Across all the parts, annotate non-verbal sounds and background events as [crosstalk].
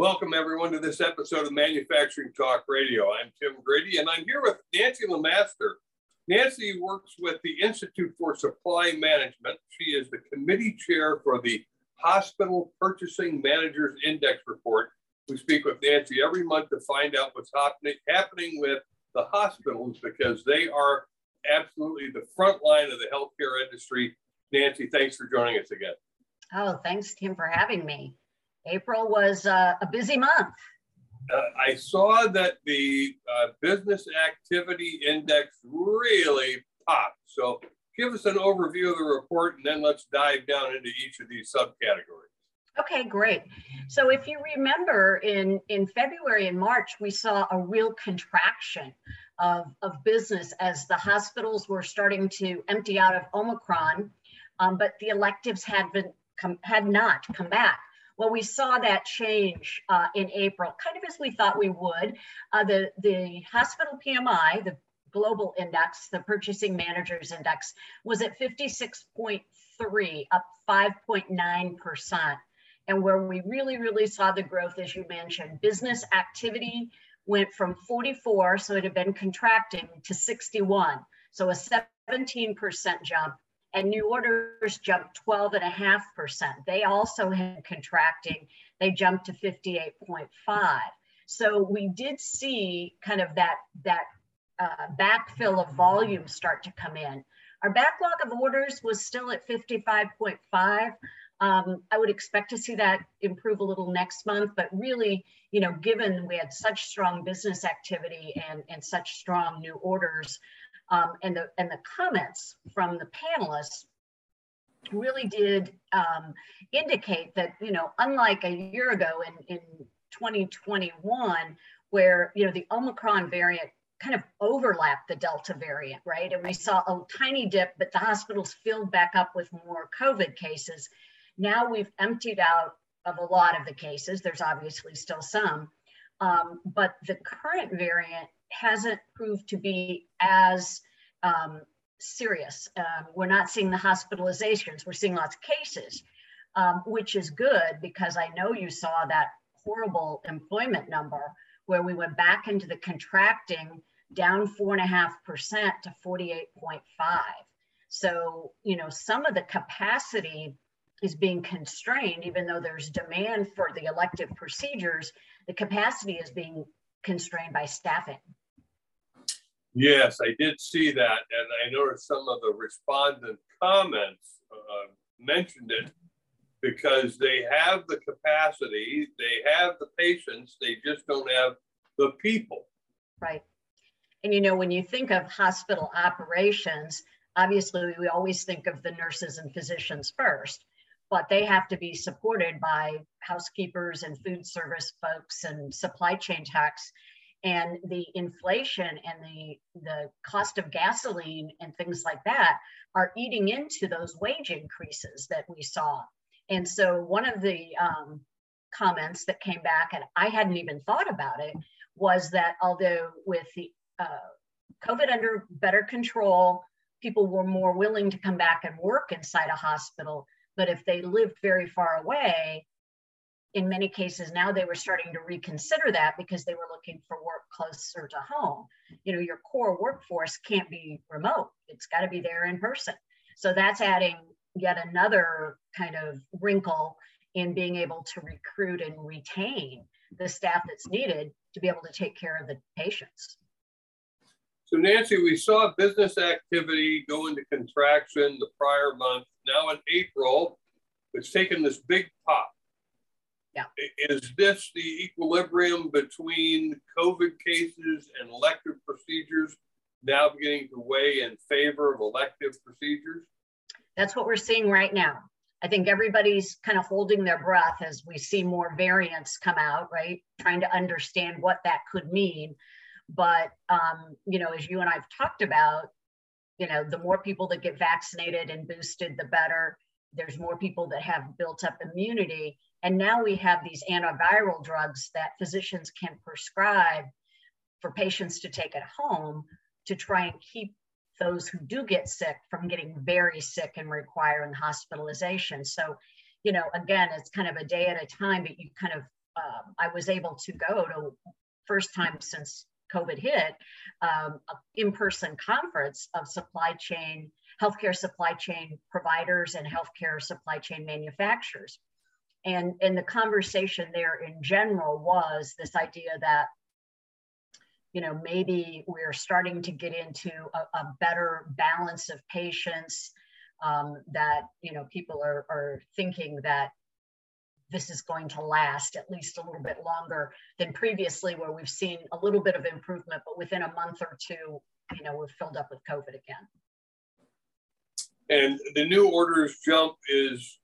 Welcome, everyone, to this episode of Manufacturing Talk Radio. I'm Tim Grady, and I'm here with Nancy Lemaster. Nancy works with the Institute for Supply Management. She is the committee chair for the Hospital Purchasing Managers Index Report. We speak with Nancy every month to find out what's happening with the hospitals because they are absolutely the front line of the healthcare industry. Nancy, thanks for joining us again. Oh, thanks, Tim, for having me. April was uh, a busy month. Uh, I saw that the uh, business activity index really popped. So give us an overview of the report and then let's dive down into each of these subcategories. Okay, great. So if you remember in, in February and March, we saw a real contraction of, of business as the hospitals were starting to empty out of Omicron, um, but the electives had been come, had not come back. Well, we saw that change uh, in April, kind of as we thought we would. Uh, the, the hospital PMI, the global index, the purchasing managers index, was at 56.3, up 5.9%. And where we really, really saw the growth, as you mentioned, business activity went from 44, so it had been contracting, to 61. So a 17% jump and new orders jumped 12.5%. They also had contracting, they jumped to 58.5. So we did see kind of that, that uh, backfill of volume start to come in. Our backlog of orders was still at 55.5. Um, I would expect to see that improve a little next month, but really, you know, given we had such strong business activity and, and such strong new orders, um, and the and the comments from the panelists really did um, indicate that you know unlike a year ago in in 2021 where you know the omicron variant kind of overlapped the delta variant right? And we saw a tiny dip but the hospitals filled back up with more covid cases. Now we've emptied out of a lot of the cases. There's obviously still some. Um, but the current variant hasn't proved to be as um, serious. Um, we're not seeing the hospitalizations, we're seeing lots of cases, um, which is good because I know you saw that horrible employment number where we went back into the contracting down four and a half percent to 48.5. So, you know, some of the capacity is being constrained, even though there's demand for the elective procedures, the capacity is being constrained by staffing. Yes, I did see that. And I noticed some of the respondent comments uh, mentioned it because they have the capacity, they have the patients, they just don't have the people. Right. And you know, when you think of hospital operations, obviously we always think of the nurses and physicians first, but they have to be supported by housekeepers and food service folks and supply chain techs and the inflation and the the cost of gasoline and things like that are eating into those wage increases that we saw. And so one of the um, comments that came back and i hadn't even thought about it was that although with the uh, covid under better control people were more willing to come back and work inside a hospital but if they lived very far away in many cases now they were starting to reconsider that because they were looking for work closer to home. You know your core workforce can't be remote. It's got to be there in person. So that's adding yet another kind of wrinkle in being able to recruit and retain the staff that's needed to be able to take care of the patients. So nancy we saw business activity go into contraction the prior month. Now in april it's taken this big pop yeah. Is this the equilibrium between COVID cases and elective procedures now beginning to weigh in favor of elective procedures? That's what we're seeing right now. I think everybody's kind of holding their breath as we see more variants come out, right? Trying to understand what that could mean. But, um, you know, as you and I've talked about, you know, the more people that get vaccinated and boosted, the better. There's more people that have built up immunity and now we have these antiviral drugs that physicians can prescribe for patients to take at home to try and keep those who do get sick from getting very sick and requiring hospitalization. So, you know, again, it's kind of a day at a time, but you kind of um, I was able to go to first time since COVID hit, um, in-person conference of supply chain, healthcare supply chain providers and healthcare supply chain manufacturers. And, and the conversation there in general was this idea that you know, maybe we're starting to get into a, a better balance of patients um, that, you know, people are, are thinking that this is going to last at least a little bit longer than previously where we've seen a little bit of improvement, but within a month or two, you know, we're filled up with COVID again. And the new orders jump is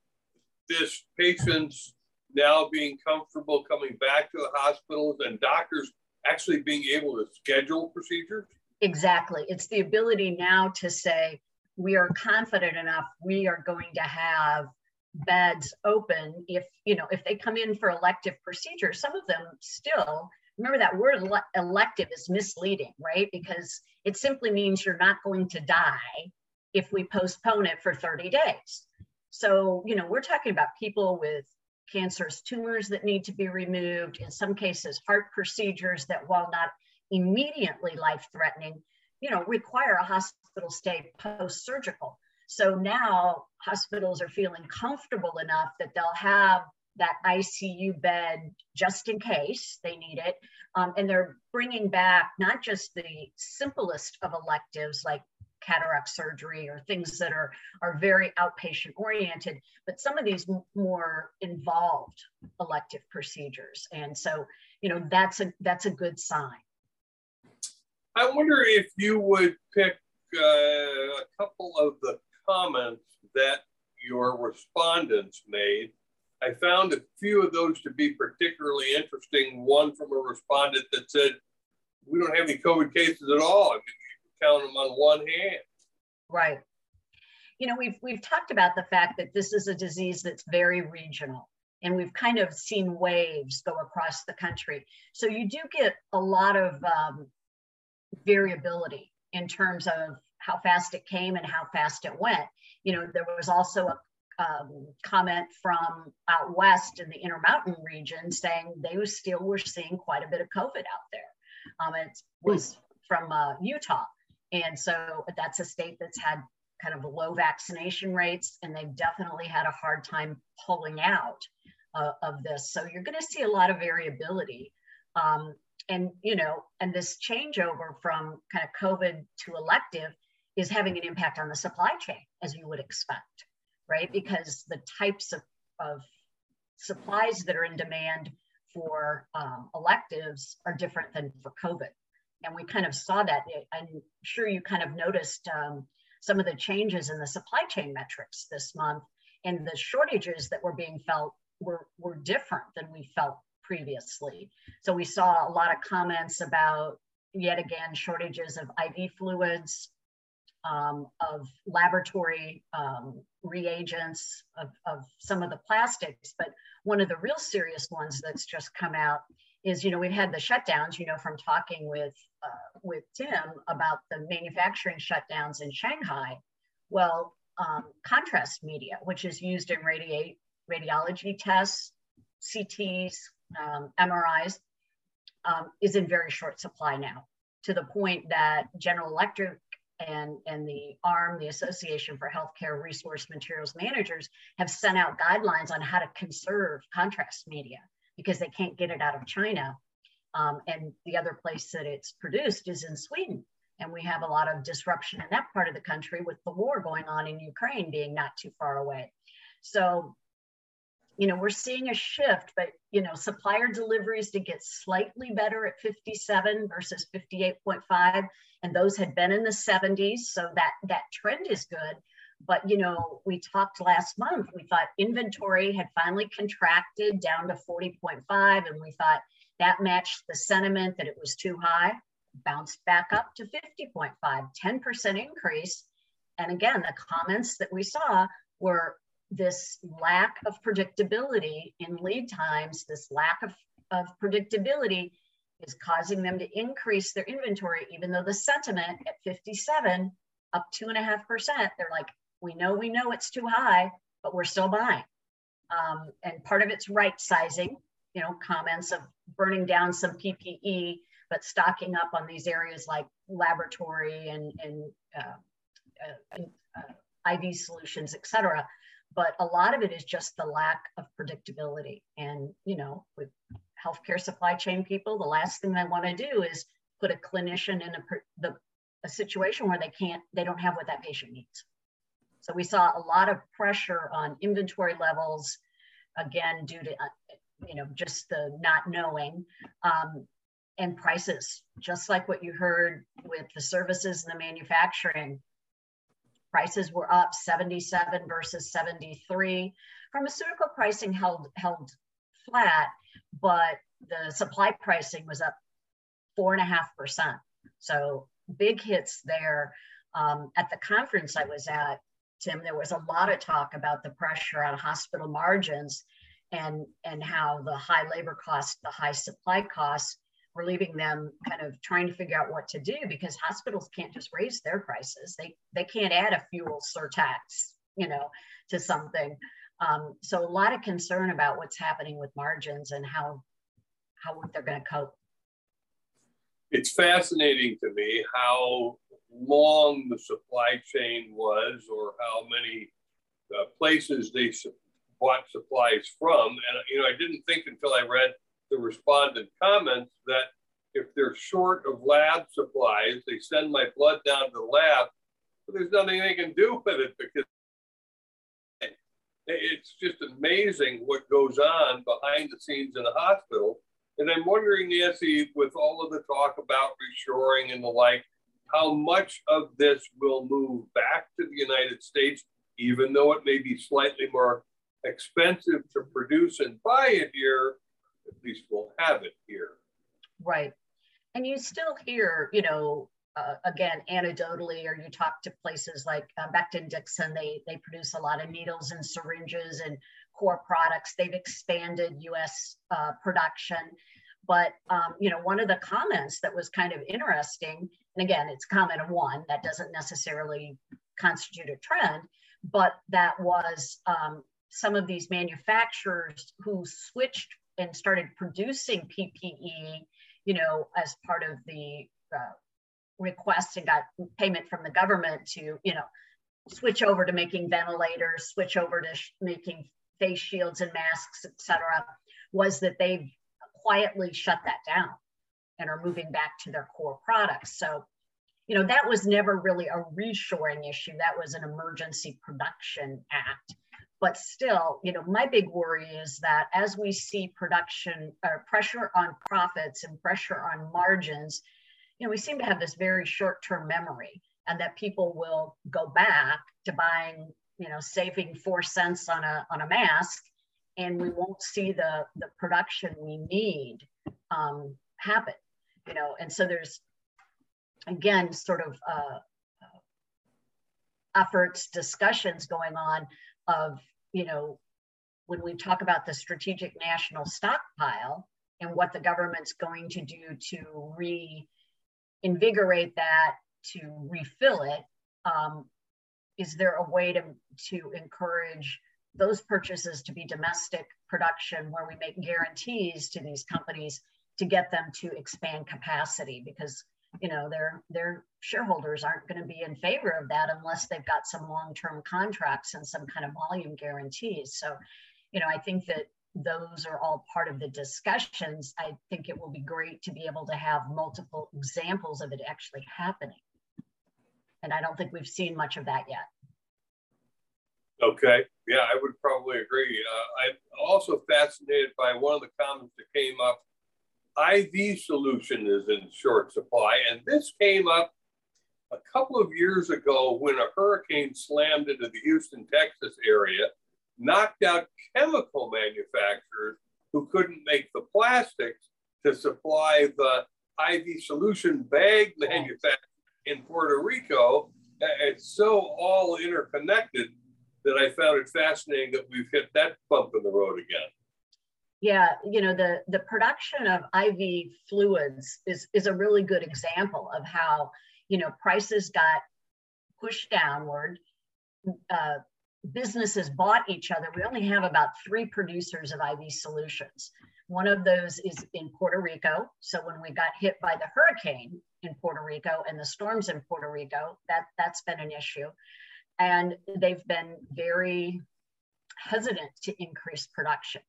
this patients now being comfortable coming back to the hospitals and doctors actually being able to schedule procedures? Exactly. It's the ability now to say, we are confident enough, we are going to have beds open if you know if they come in for elective procedures some of them still remember that word elective is misleading right because it simply means you're not going to die if we postpone it for 30 days so you know we're talking about people with cancerous tumors that need to be removed, in some cases, heart procedures that, while not immediately life threatening, you know, require a hospital stay post surgical. So now hospitals are feeling comfortable enough that they'll have that ICU bed just in case they need it. Um, and they're bringing back not just the simplest of electives like cataract surgery or things that are, are very outpatient oriented, but some of these more involved elective procedures. And so, you know, that's a, that's a good sign. I wonder if you would pick uh, a couple of the comments that your respondents made. I found a few of those to be particularly interesting. One from a respondent that said, we don't have any COVID cases at all. I mean, count them on one hand. Right. You know, we've we've talked about the fact that this is a disease that's very regional and we've kind of seen waves go across the country. So you do get a lot of um, variability in terms of how fast it came and how fast it went. You know, there was also a um, comment from out west in the Intermountain region saying they was still were seeing quite a bit of COVID out there. Um, it was from uh, Utah. And so that's a state that's had kind of low vaccination rates, and they've definitely had a hard time pulling out uh, of this. So you're going to see a lot of variability. Um, and, you know, and this changeover from kind of COVID to elective is having an impact on the supply chain, as you would expect, right? Because the types of, of supplies that are in demand for um, electives are different than for COVID and we kind of saw that. I'm sure you kind of noticed um, some of the changes in the supply chain metrics this month, and the shortages that were being felt were, were different than we felt previously. So we saw a lot of comments about, yet again, shortages of IV fluids, um, of laboratory um, reagents, of, of some of the plastics. But one of the real serious ones that's just come out is, you know, we've had the shutdowns, you know, from talking with, uh, with Tim about the manufacturing shutdowns in Shanghai. Well, um, contrast media, which is used in radiate, radiology tests, CTs, um, MRIs, um, is in very short supply now to the point that General Electric and, and the ARM, the Association for Healthcare Resource Materials Managers, have sent out guidelines on how to conserve contrast media because they can't get it out of China. Um, and the other place that it's produced is in Sweden. And we have a lot of disruption in that part of the country with the war going on in Ukraine being not too far away. So, you know, we're seeing a shift, but, you know, supplier deliveries to get slightly better at 57 versus 58.5. And those had been in the 70s. So that, that trend is good. But you know, we talked last month, we thought inventory had finally contracted down to 40.5, and we thought that matched the sentiment that it was too high, bounced back up to 50.5, 10% increase. And again, the comments that we saw were this lack of predictability in lead times, this lack of, of predictability is causing them to increase their inventory, even though the sentiment at 57 up two and a half percent, they're like, we know we know it's too high, but we're still buying. Um, and part of it's right sizing you know, comments of burning down some PPE, but stocking up on these areas like laboratory and, and, uh, uh, uh, IV solutions, et cetera. But a lot of it is just the lack of predictability. And, you know, with healthcare supply chain people, the last thing they want to do is put a clinician in a, the, a situation where they can't, they don't have what that patient needs. So we saw a lot of pressure on inventory levels, again, due to, you know, just the not knowing um, and prices, just like what you heard with the services and the manufacturing. Prices were up 77 versus 73. Pharmaceutical pricing held, held flat, but the supply pricing was up four and a half percent. So big hits there. Um, at the conference I was at, Tim, there was a lot of talk about the pressure on hospital margins and, and how the high labor costs, the high supply costs were leaving them kind of trying to figure out what to do because hospitals can't just raise their prices. They, they can't add a fuel surtax, you know, to something. Um, so a lot of concern about what's happening with margins and how, how they're going to cope. It's fascinating to me how long the supply chain was or how many uh, places they su- bought supplies from. And, you know, I didn't think until I read the respondent comments that if they're short of lab supplies, they send my blood down to the lab, but there's nothing they can do with it because it's just amazing what goes on behind the scenes in the hospital. And I'm wondering, Nancy, with all of the talk about reshoring and the like, how much of this will move back to the United States, even though it may be slightly more expensive to produce and buy it here, at least we'll have it here. Right. And you still hear, you know, uh, again, anecdotally, or you talk to places like uh, Becton Dickinson, they, they produce a lot of needles and syringes and core products. They've expanded US uh, production. But, um, you know, one of the comments that was kind of interesting, and again, it's comment of one, that doesn't necessarily constitute a trend, but that was um, some of these manufacturers who switched and started producing PPE, you know, as part of the uh, request and got payment from the government to, you know, switch over to making ventilators, switch over to making face shields and masks, et cetera, was that they've quietly shut that down and are moving back to their core products. So, you know, that was never really a reshoring issue. That was an emergency production act. But still, you know, my big worry is that as we see production or pressure on profits and pressure on margins, you know, we seem to have this very short-term memory and that people will go back to buying, you know, saving four cents on a, on a mask and we won't see the, the production we need um, happen, you know, and so there's, again, sort of uh, uh, efforts, discussions going on of, you know, when we talk about the strategic national stockpile and what the government's going to do to reinvigorate that, to refill it, um, is there a way to, to encourage those purchases to be domestic production where we make guarantees to these companies to get them to expand capacity because you know their their shareholders aren't going to be in favor of that unless they've got some long-term contracts and some kind of volume guarantees so you know i think that those are all part of the discussions i think it will be great to be able to have multiple examples of it actually happening and i don't think we've seen much of that yet Okay, yeah, I would probably agree. Uh, I'm also fascinated by one of the comments that came up. IV solution is in short supply, and this came up a couple of years ago when a hurricane slammed into the Houston, Texas area, knocked out chemical manufacturers who couldn't make the plastics to supply the IV solution bag manufacturer in Puerto Rico. It's so all interconnected that I found it fascinating that we've hit that bump in the road again. Yeah, you know, the, the production of IV fluids is, is a really good example of how, you know, prices got pushed downward. Uh, businesses bought each other, we only have about three producers of IV solutions. One of those is in Puerto Rico. So when we got hit by the hurricane in Puerto Rico and the storms in Puerto Rico, that, that's been an issue. And they've been very hesitant to increase production.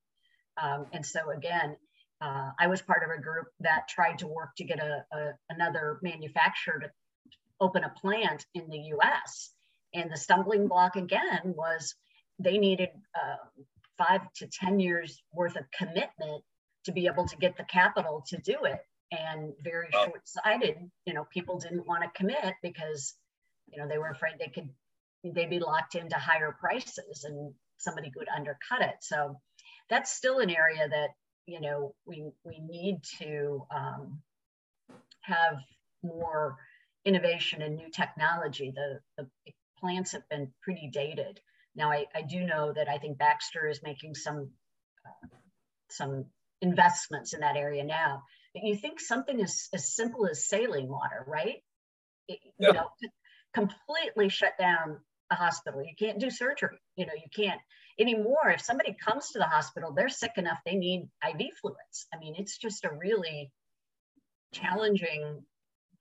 Um, and so again, uh, I was part of a group that tried to work to get a, a, another manufacturer to open a plant in the US. And the stumbling block again was they needed uh, five to 10 years worth of commitment to be able to get the capital to do it. And very oh. short sighted, you know, people didn't want to commit because, you know, they were afraid they could, they'd be locked into higher prices and somebody could undercut it. So that's still an area that, you know, we, we need to um, have more innovation and new technology. The, the plants have been pretty dated. Now, I, I do know that I think Baxter is making some uh, some investments in that area now. But you think something as, as simple as saline water, right? It, yeah. You know, completely shut down a hospital. You can't do surgery. You know, you can't anymore. If somebody comes to the hospital, they're sick enough, they need IV fluids. I mean, it's just a really challenging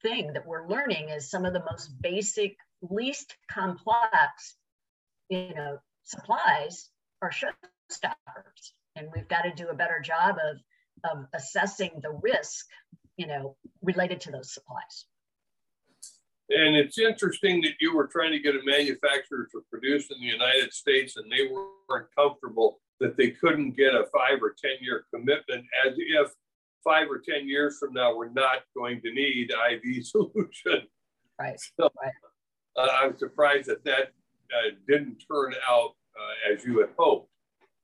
thing that we're learning is some of the most basic, least complex, you know, supplies are showstoppers. And we've got to do a better job of, of assessing the risk, you know, related to those supplies. And it's interesting that you were trying to get a manufacturer to produce in the United States and they weren't comfortable that they couldn't get a five or 10 year commitment as if five or 10 years from now, we're not going to need IV [laughs] solution. Right. So, right. Uh, I'm surprised that that uh, didn't turn out uh, as you had hoped.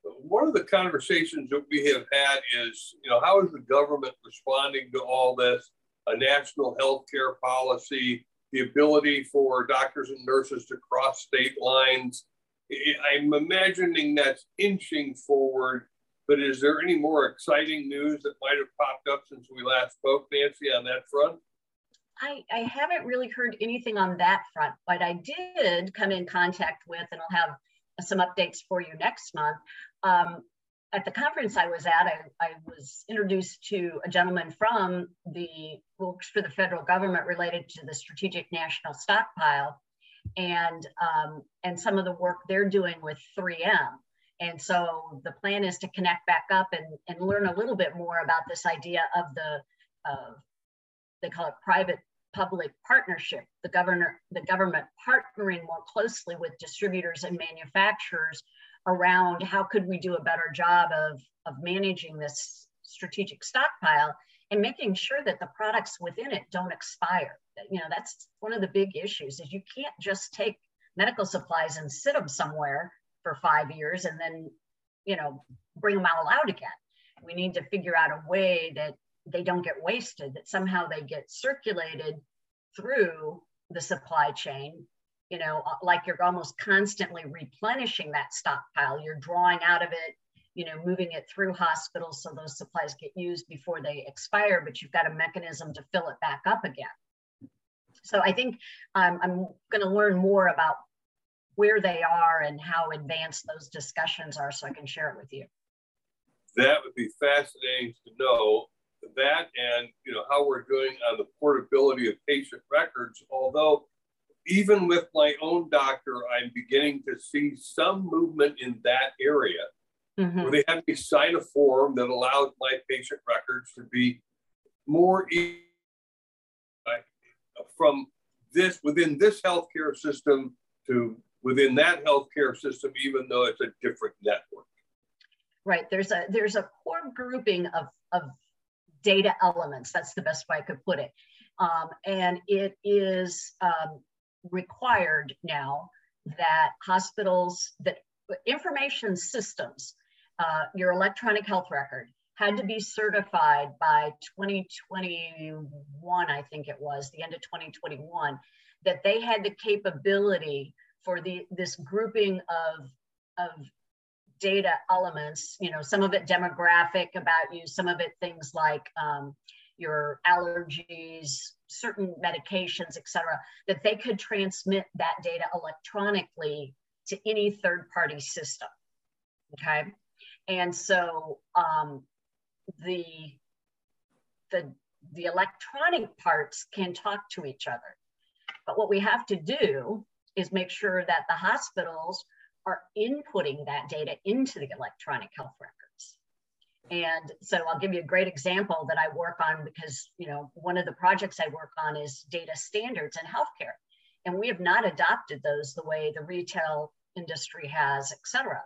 One of the conversations that we have had is, you know, how is the government responding to all this? A national health care policy, the ability for doctors and nurses to cross state lines. I'm imagining that's inching forward but is there any more exciting news that might have popped up since we last spoke, Nancy, on that front? I, I haven't really heard anything on that front, but I did come in contact with, and I'll have some updates for you next month. Um, at the conference I was at, I, I, was introduced to a gentleman from the works for the federal government related to the strategic national stockpile and um, and some of the work they're doing with 3M. And so the plan is to connect back up and, and learn a little bit more about this idea of the, uh, they call it private public partnership, the governor, the government partnering more closely with distributors and manufacturers around how could we do a better job of, of managing this strategic stockpile and making sure that the products within it don't expire. You know, that's one of the big issues is you can't just take medical supplies and sit them somewhere for five years and then, you know, bring them all out again. We need to figure out a way that they don't get wasted, that somehow they get circulated through the supply chain, you know, uh, like you're almost constantly replenishing that stockpile. You're drawing out of it, you know, moving it through hospitals so those supplies get used before they expire, but you've got a mechanism to fill it back up again. So I think um, I'm going to learn more about where they are and how advanced those discussions are so I can share it with you. That would be fascinating to know that and you know how we're doing on the portability of patient records although even with my own doctor i'm beginning to see some movement in that area mm-hmm. where they have me sign a form that allows my patient records to be more easy from this within this healthcare system to within that healthcare system, even though it's a different network. Right. There's a there's a core grouping of, of data elements. That's the best way I could put it. Um, and it is um, required now that hospitals that information systems, uh, your electronic health record, had to be certified by 2021, I think it was, the end of 2021, that they had the capability for the this grouping of of data elements you know some of it demographic about you some of it things like um, your allergies certain medications etc that they could transmit that data electronically to any third party system. Okay. And so um, the, the, the electronic parts can talk to each other. But what we have to do is make sure that the hospitals are inputting that data into the electronic health records. And so I'll give you a great example that I work on because, you know, one of the projects I work on is data standards in healthcare. And we have not adopted those the way the retail industry has, et cetera.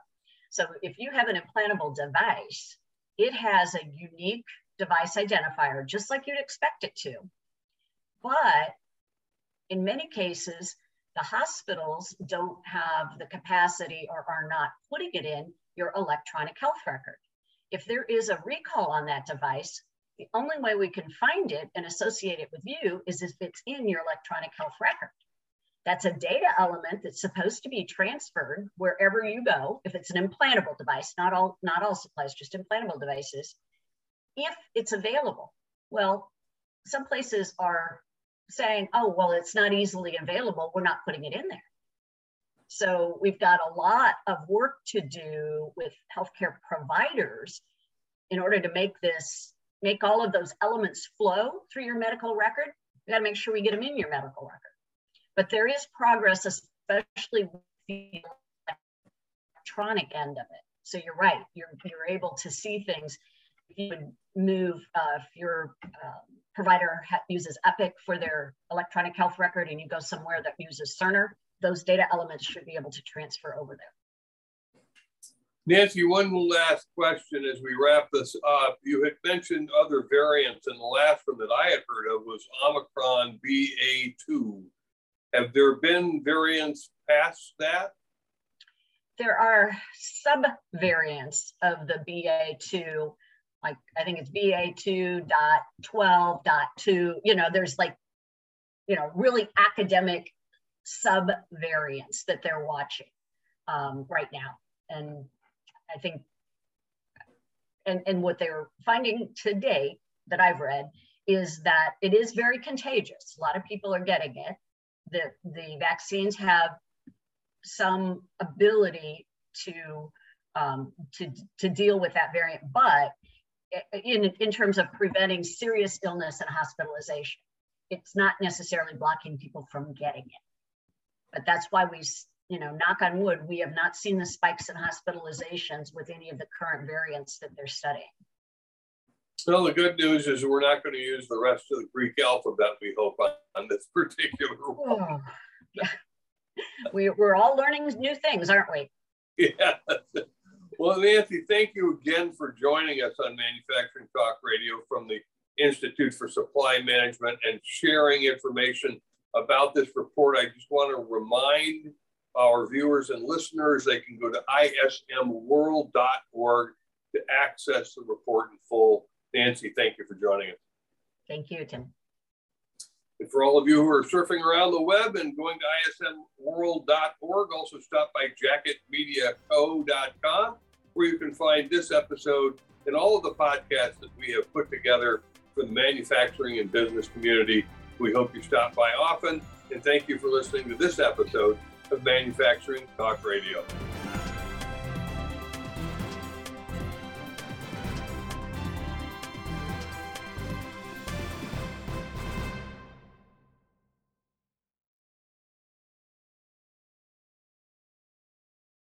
So if you have an implantable device, it has a unique device identifier, just like you'd expect it to. But in many cases, the hospitals don't have the capacity or are not putting it in your electronic health record. If there is a recall on that device, the only way we can find it and associate it with you is if it's in your electronic health record. That's a data element that's supposed to be transferred wherever you go. If it's an implantable device, not all, not all supplies, just implantable devices, if it's available. Well, some places are saying, oh, well, it's not easily available. We're not putting it in there. So we've got a lot of work to do with healthcare providers in order to make this, make all of those elements flow through your medical record. We got to make sure we get them in your medical record. But there is progress, especially with the electronic end of it. So you're right, you're, you're able to see things. You would move, uh, if your um, provider uses Epic for their electronic health record and you go somewhere that uses Cerner, those data elements should be able to transfer over there. Nancy, one last question as we wrap this up. You had mentioned other variants, and the last one that I had heard of was Omicron BA2. Have there been variants past that? There are sub variants of the BA2, like I think it's BA2.12.2. You know, there's like, you know, really academic sub variants that they're watching um, right now. And I think, and, and what they're finding today that I've read is that it is very contagious. A lot of people are getting it the, the vaccines have some ability to, um, to, to deal with that variant, but in, in terms of preventing serious illness and hospitalization, it's not necessarily blocking people from getting it. But that's why we, you know, knock on wood, we have not seen the spikes in hospitalizations with any of the current variants that they're studying. Well, the good news is we're not going to use the rest of the Greek alphabet, we hope, on, this [laughs] particular oh, one. Oh, yeah. We, we're all learning new things, aren't we? Yeah. [laughs] Well, Nancy, thank you again for joining us on Manufacturing Talk Radio from the Institute for Supply Management and sharing information about this report. I just want to remind our viewers and listeners they can go to ismworld.org to access the report in full Nancy, thank you for joining us. Thank you, Tim. And for all of you who are surfing around the web and going to ismworld.org, also stop by jacketmediaco.com where you can find this episode and all of the podcasts that we have put together for the manufacturing and business community. We hope you stop by often and thank you for listening to this episode of Manufacturing Talk Radio.